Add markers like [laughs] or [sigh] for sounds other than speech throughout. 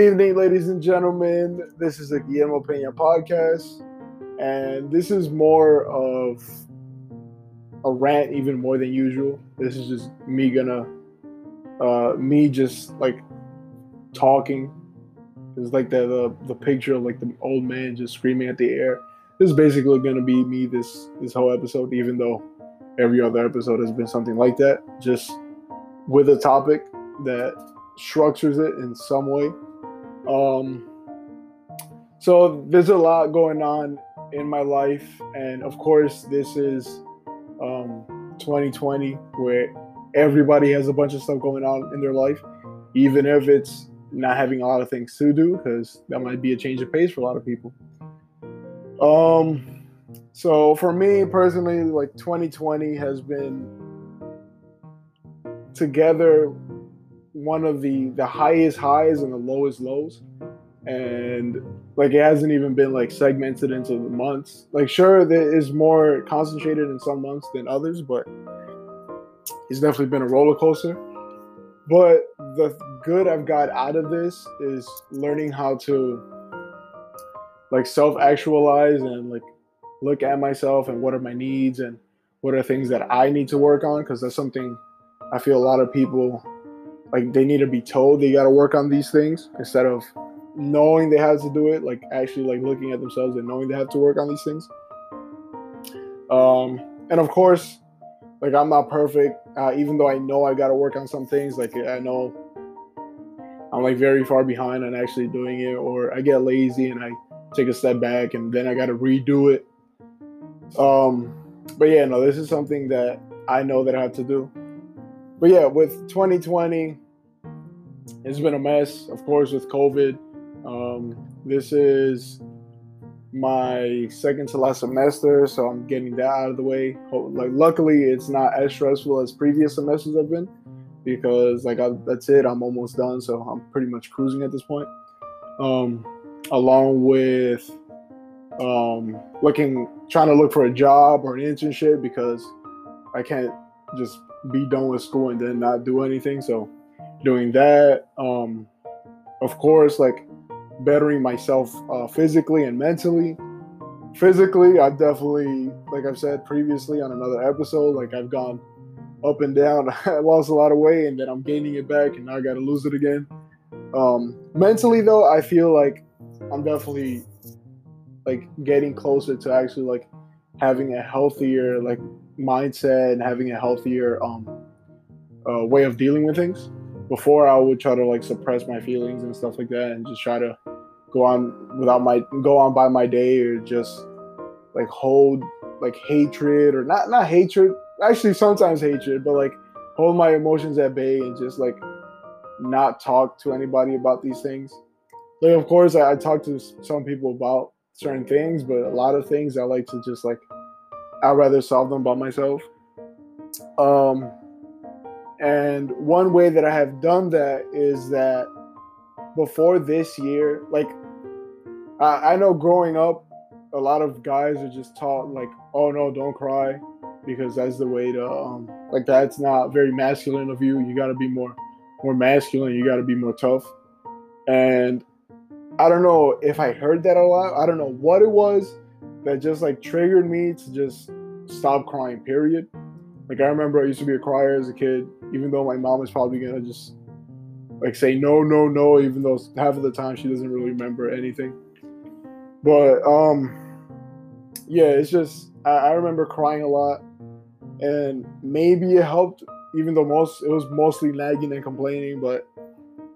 Evening, ladies and gentlemen. This is the Guillermo Pena podcast, and this is more of a rant, even more than usual. This is just me gonna, uh, me just like talking. It's like the, the the picture of like the old man just screaming at the air. This is basically gonna be me this this whole episode, even though every other episode has been something like that, just with a topic that structures it in some way. Um, so there's a lot going on in my life, and of course, this is um, 2020 where everybody has a bunch of stuff going on in their life, even if it's not having a lot of things to do, because that might be a change of pace for a lot of people. Um, so for me personally, like 2020 has been together one of the the highest highs and the lowest lows. And like it hasn't even been like segmented into the months. Like sure there is more concentrated in some months than others but it's definitely been a roller coaster. But the good i've got out of this is learning how to like self-actualize and like look at myself and what are my needs and what are things that i need to work on because that's something i feel a lot of people like they need to be told they got to work on these things instead of knowing they have to do it like actually like looking at themselves and knowing they have to work on these things. Um and of course like i'm not perfect uh, even though i know i got to work on some things like i know i'm like very far behind on actually doing it or i get lazy and i take a step back and then i got to redo it. Um but yeah no this is something that i know that i have to do but yeah, with 2020, it's been a mess. Of course, with COVID, um, this is my second to last semester, so I'm getting that out of the way. Like, luckily, it's not as stressful as previous semesters have been, because like I, that's it. I'm almost done, so I'm pretty much cruising at this point. Um, along with um, looking, trying to look for a job or an internship because I can't just be done with school and then not do anything. So doing that, um, of course, like bettering myself uh, physically and mentally. Physically, I definitely, like I've said previously on another episode, like I've gone up and down. [laughs] I lost a lot of weight and then I'm gaining it back and now I got to lose it again. Um, mentally, though, I feel like I'm definitely like getting closer to actually like having a healthier like mindset and having a healthier um, uh, way of dealing with things. Before I would try to like suppress my feelings and stuff like that, and just try to go on without my go on by my day or just like hold like hatred or not not hatred actually sometimes hatred but like hold my emotions at bay and just like not talk to anybody about these things like of course I, I talk to some people about certain things but a lot of things i like to just like I'd rather solve them by myself. Um, and one way that I have done that is that before this year, like I, I know growing up, a lot of guys are just taught like, oh no, don't cry, because that's the way to um, like that's not very masculine of you. You got to be more more masculine. You got to be more tough. And I don't know if I heard that a lot. I don't know what it was that just like triggered me to just stop crying, period. Like I remember I used to be a crier as a kid, even though my mom is probably gonna just like say no, no, no, even though half of the time she doesn't really remember anything. But um yeah, it's just I, I remember crying a lot and maybe it helped even though most it was mostly nagging and complaining, but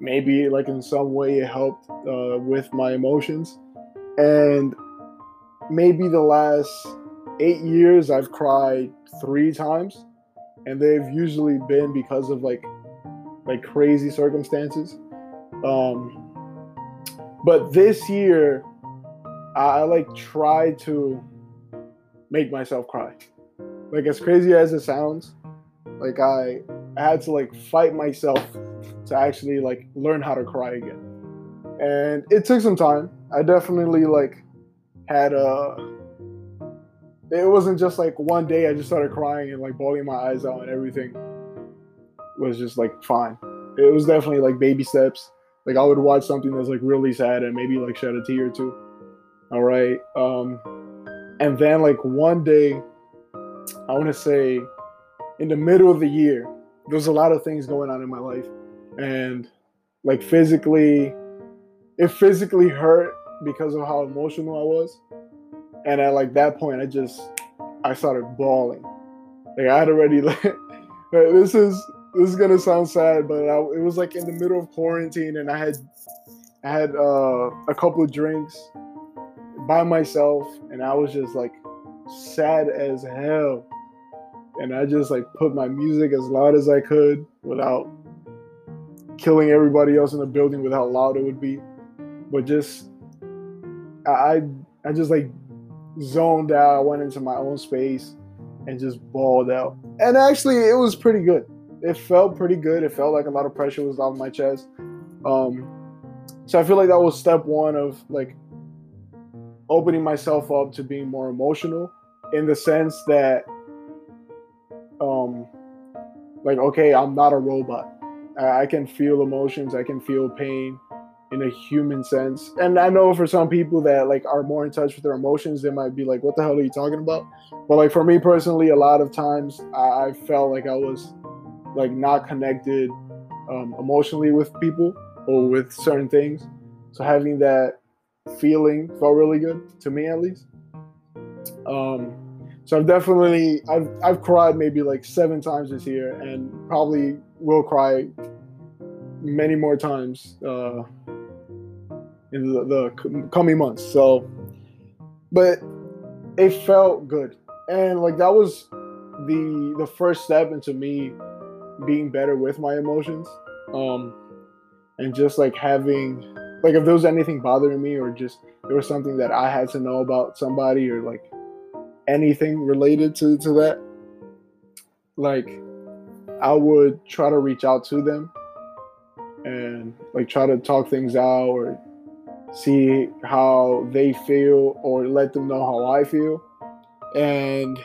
maybe like in some way it helped uh, with my emotions. And maybe the last eight years, I've cried three times, and they've usually been because of like like crazy circumstances. Um, but this year, I, I like tried to make myself cry. Like as crazy as it sounds, like I, I had to like fight myself to actually like learn how to cry again. And it took some time. I definitely like had a it wasn't just like one day I just started crying and like bawling my eyes out and everything was just like fine. It was definitely like baby steps. Like I would watch something that's like really sad and maybe like shed a tear or two. All right. Um, and then like one day, I want to say, in the middle of the year, there's a lot of things going on in my life, and like physically, it physically hurt because of how emotional I was. And at like that point, I just I started bawling. Like I had already [laughs] like this is this is gonna sound sad, but I, it was like in the middle of quarantine, and I had I had uh, a couple of drinks by myself, and I was just like sad as hell. And I just like put my music as loud as I could without killing everybody else in the building with how loud it would be. But just I I just like zoned out. I went into my own space and just bawled out. And actually, it was pretty good. It felt pretty good. It felt like a lot of pressure was off my chest. Um, so I feel like that was step one of like opening myself up to being more emotional in the sense that, um, like, okay, I'm not a robot. I, I can feel emotions. I can feel pain in a human sense. And I know for some people that like are more in touch with their emotions, they might be like, "What the hell are you talking about?" But like for me personally, a lot of times I, I felt like I was like not connected um, emotionally with people or with certain things. So having that feeling felt really good to me, at least. Um, so I've definitely I've I've cried maybe like seven times this year, and probably will cry many more times. Uh, in the, the coming months. So, but it felt good, and like that was the the first step into me being better with my emotions, um, and just like having like if there was anything bothering me or just there was something that I had to know about somebody or like anything related to to that, like I would try to reach out to them and like try to talk things out or see how they feel or let them know how I feel. And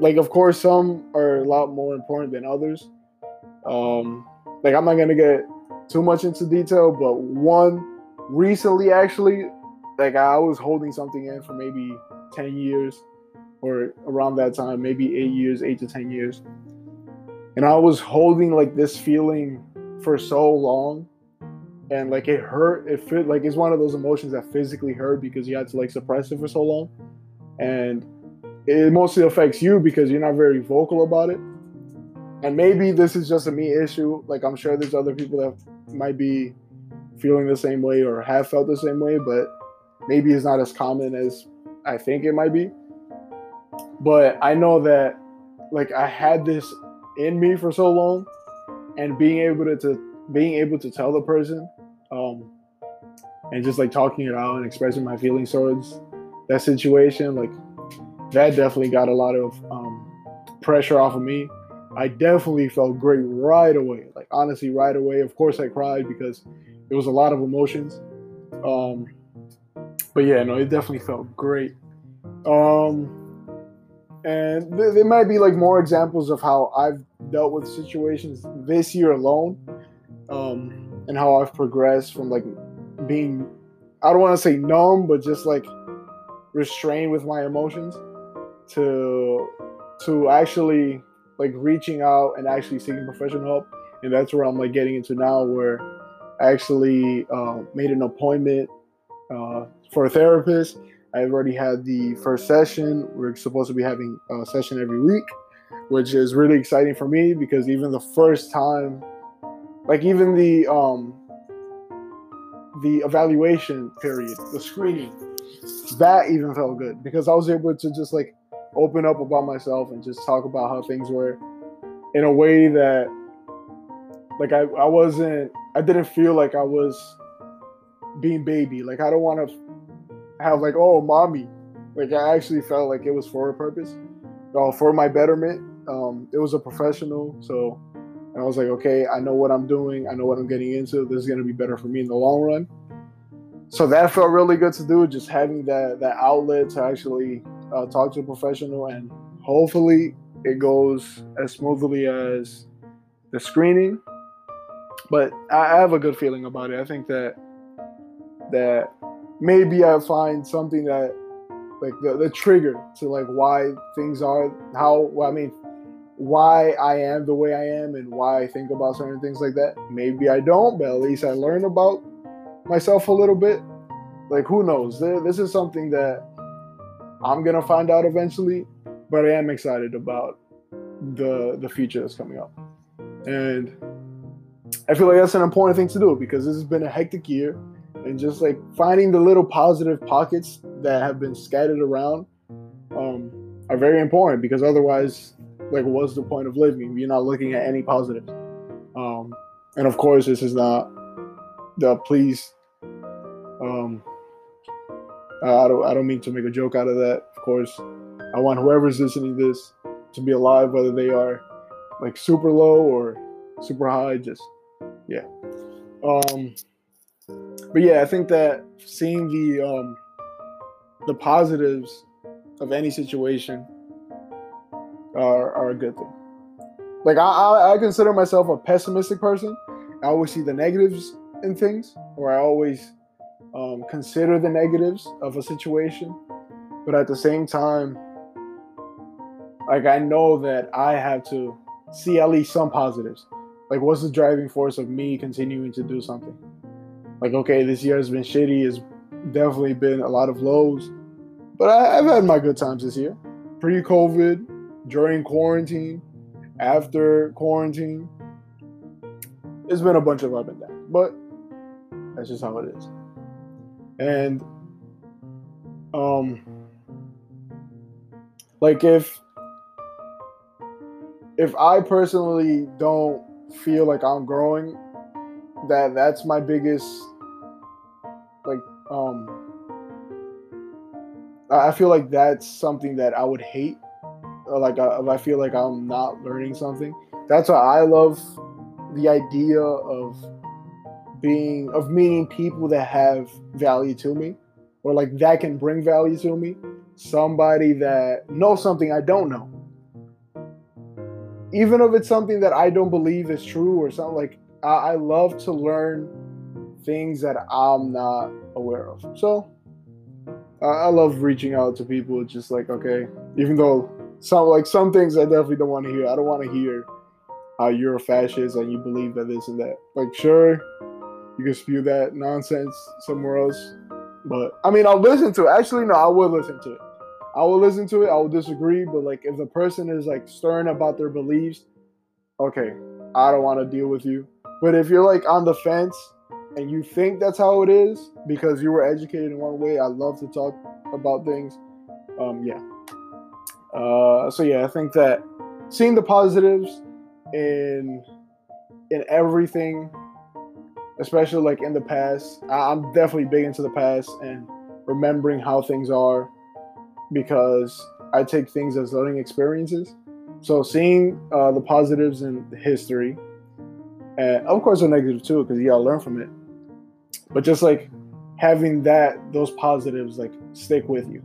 like of course some are a lot more important than others. Um like I'm not gonna get too much into detail, but one recently actually, like I was holding something in for maybe 10 years or around that time, maybe eight years, eight to 10 years. And I was holding like this feeling for so long and like it hurt. It felt like it's one of those emotions that physically hurt because you had to like suppress it for so long, and it mostly affects you because you're not very vocal about it. And maybe this is just a me issue. Like I'm sure there's other people that might be feeling the same way or have felt the same way, but maybe it's not as common as I think it might be. But I know that like I had this in me for so long and being able to, to being able to tell the person um, and just like talking it out and expressing my feelings towards that situation, like that definitely got a lot of um, pressure off of me. I definitely felt great right away. Like honestly, right away. Of course, I cried because it was a lot of emotions. Um, but yeah, no, it definitely felt great. Um, and th- there might be like more examples of how I've dealt with situations this year alone. Um, and how I've progressed from like being I don't want to say numb, but just like restrained with my emotions to to actually like reaching out and actually seeking professional help. And that's where I'm like getting into now, where I actually uh, made an appointment uh, for a therapist. I've already had the first session. We're supposed to be having a session every week, which is really exciting for me because even the first time like even the um the evaluation period, the screening, that even felt good because I was able to just like open up about myself and just talk about how things were in a way that like I, I wasn't I didn't feel like I was being baby. Like I don't want to have like oh mommy. Like I actually felt like it was for a purpose, uh, for my betterment. Um, it was a professional, so and I was like, okay, I know what I'm doing. I know what I'm getting into. This is going to be better for me in the long run. So that felt really good to do, just having that that outlet to actually uh, talk to a professional, and hopefully it goes as smoothly as the screening. but I have a good feeling about it. I think that that maybe I find something that like the, the trigger to like why things are how well, I mean why I am the way I am and why I think about certain things like that. Maybe I don't, but at least I learn about myself a little bit. Like who knows? This is something that I'm gonna find out eventually, but I am excited about the the future that's coming up. And I feel like that's an important thing to do because this has been a hectic year and just like finding the little positive pockets that have been scattered around um, are very important because otherwise like what's the point of living you're not looking at any positives? Um, and of course this is not the please um, I don't I don't mean to make a joke out of that. Of course I want whoever's listening to this to be alive whether they are like super low or super high just yeah. Um but yeah, I think that seeing the um, the positives of any situation are, are a good thing. Like I, I, I consider myself a pessimistic person. I always see the negatives in things, or I always um, consider the negatives of a situation. But at the same time, like I know that I have to see at least some positives. Like, what's the driving force of me continuing to do something? like okay, this year has been shitty. It's definitely been a lot of lows, but I, have had my good times this year. Pre-COVID, during quarantine, after quarantine, it's been a bunch of up and down, but that's just how it is. And um, like if if I personally don't feel like I'm growing that that's my biggest like um I feel like that's something that I would hate. Like uh, if I feel like I'm not learning something, that's why I love the idea of being of meeting people that have value to me, or like that can bring value to me. Somebody that knows something I don't know, even if it's something that I don't believe is true or something like I, I love to learn things that I'm not aware of. So uh, I love reaching out to people. Just like okay, even though some like some things I definitely don't want to hear. I don't want to hear how you're a fascist and you believe that this and that. Like sure, you can spew that nonsense somewhere else, but I mean I'll listen to it. Actually, no, I will listen to it. I will listen to it. I will disagree, but like if the person is like stern about their beliefs, okay, I don't want to deal with you. But if you're like on the fence and you think that's how it is because you were educated in one way, I love to talk about things. Um, yeah. Uh, so yeah, I think that seeing the positives in in everything, especially like in the past, I'm definitely big into the past and remembering how things are because I take things as learning experiences. So seeing uh, the positives in history and of course the negative too because you gotta learn from it but just like having that those positives like stick with you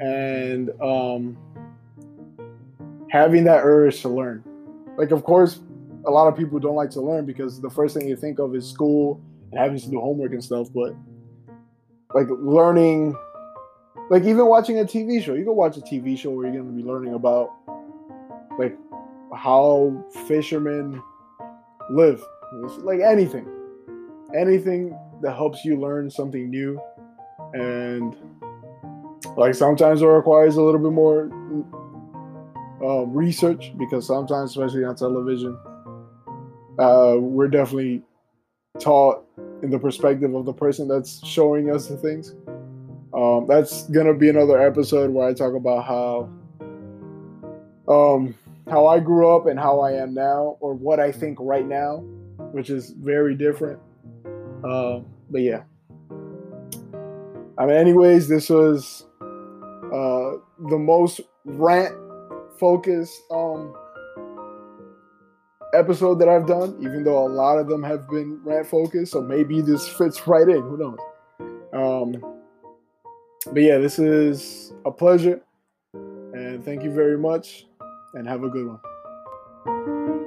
and um having that urge to learn. Like of course a lot of people don't like to learn because the first thing you think of is school and having to do homework and stuff but like learning like even watching a tv show. You can watch a tv show where you're going to be learning about like how fishermen live. It's like anything, anything that helps you learn something new, and like sometimes it requires a little bit more uh, research because sometimes, especially on television, uh, we're definitely taught in the perspective of the person that's showing us the things. Um, that's gonna be another episode where I talk about how um, how I grew up and how I am now, or what I think right now, which is very different. Um, but yeah. I mean, anyways, this was uh, the most rant focused um, episode that I've done, even though a lot of them have been rant focused. So maybe this fits right in. Who knows? Um, but yeah, this is a pleasure. And thank you very much and have a good one.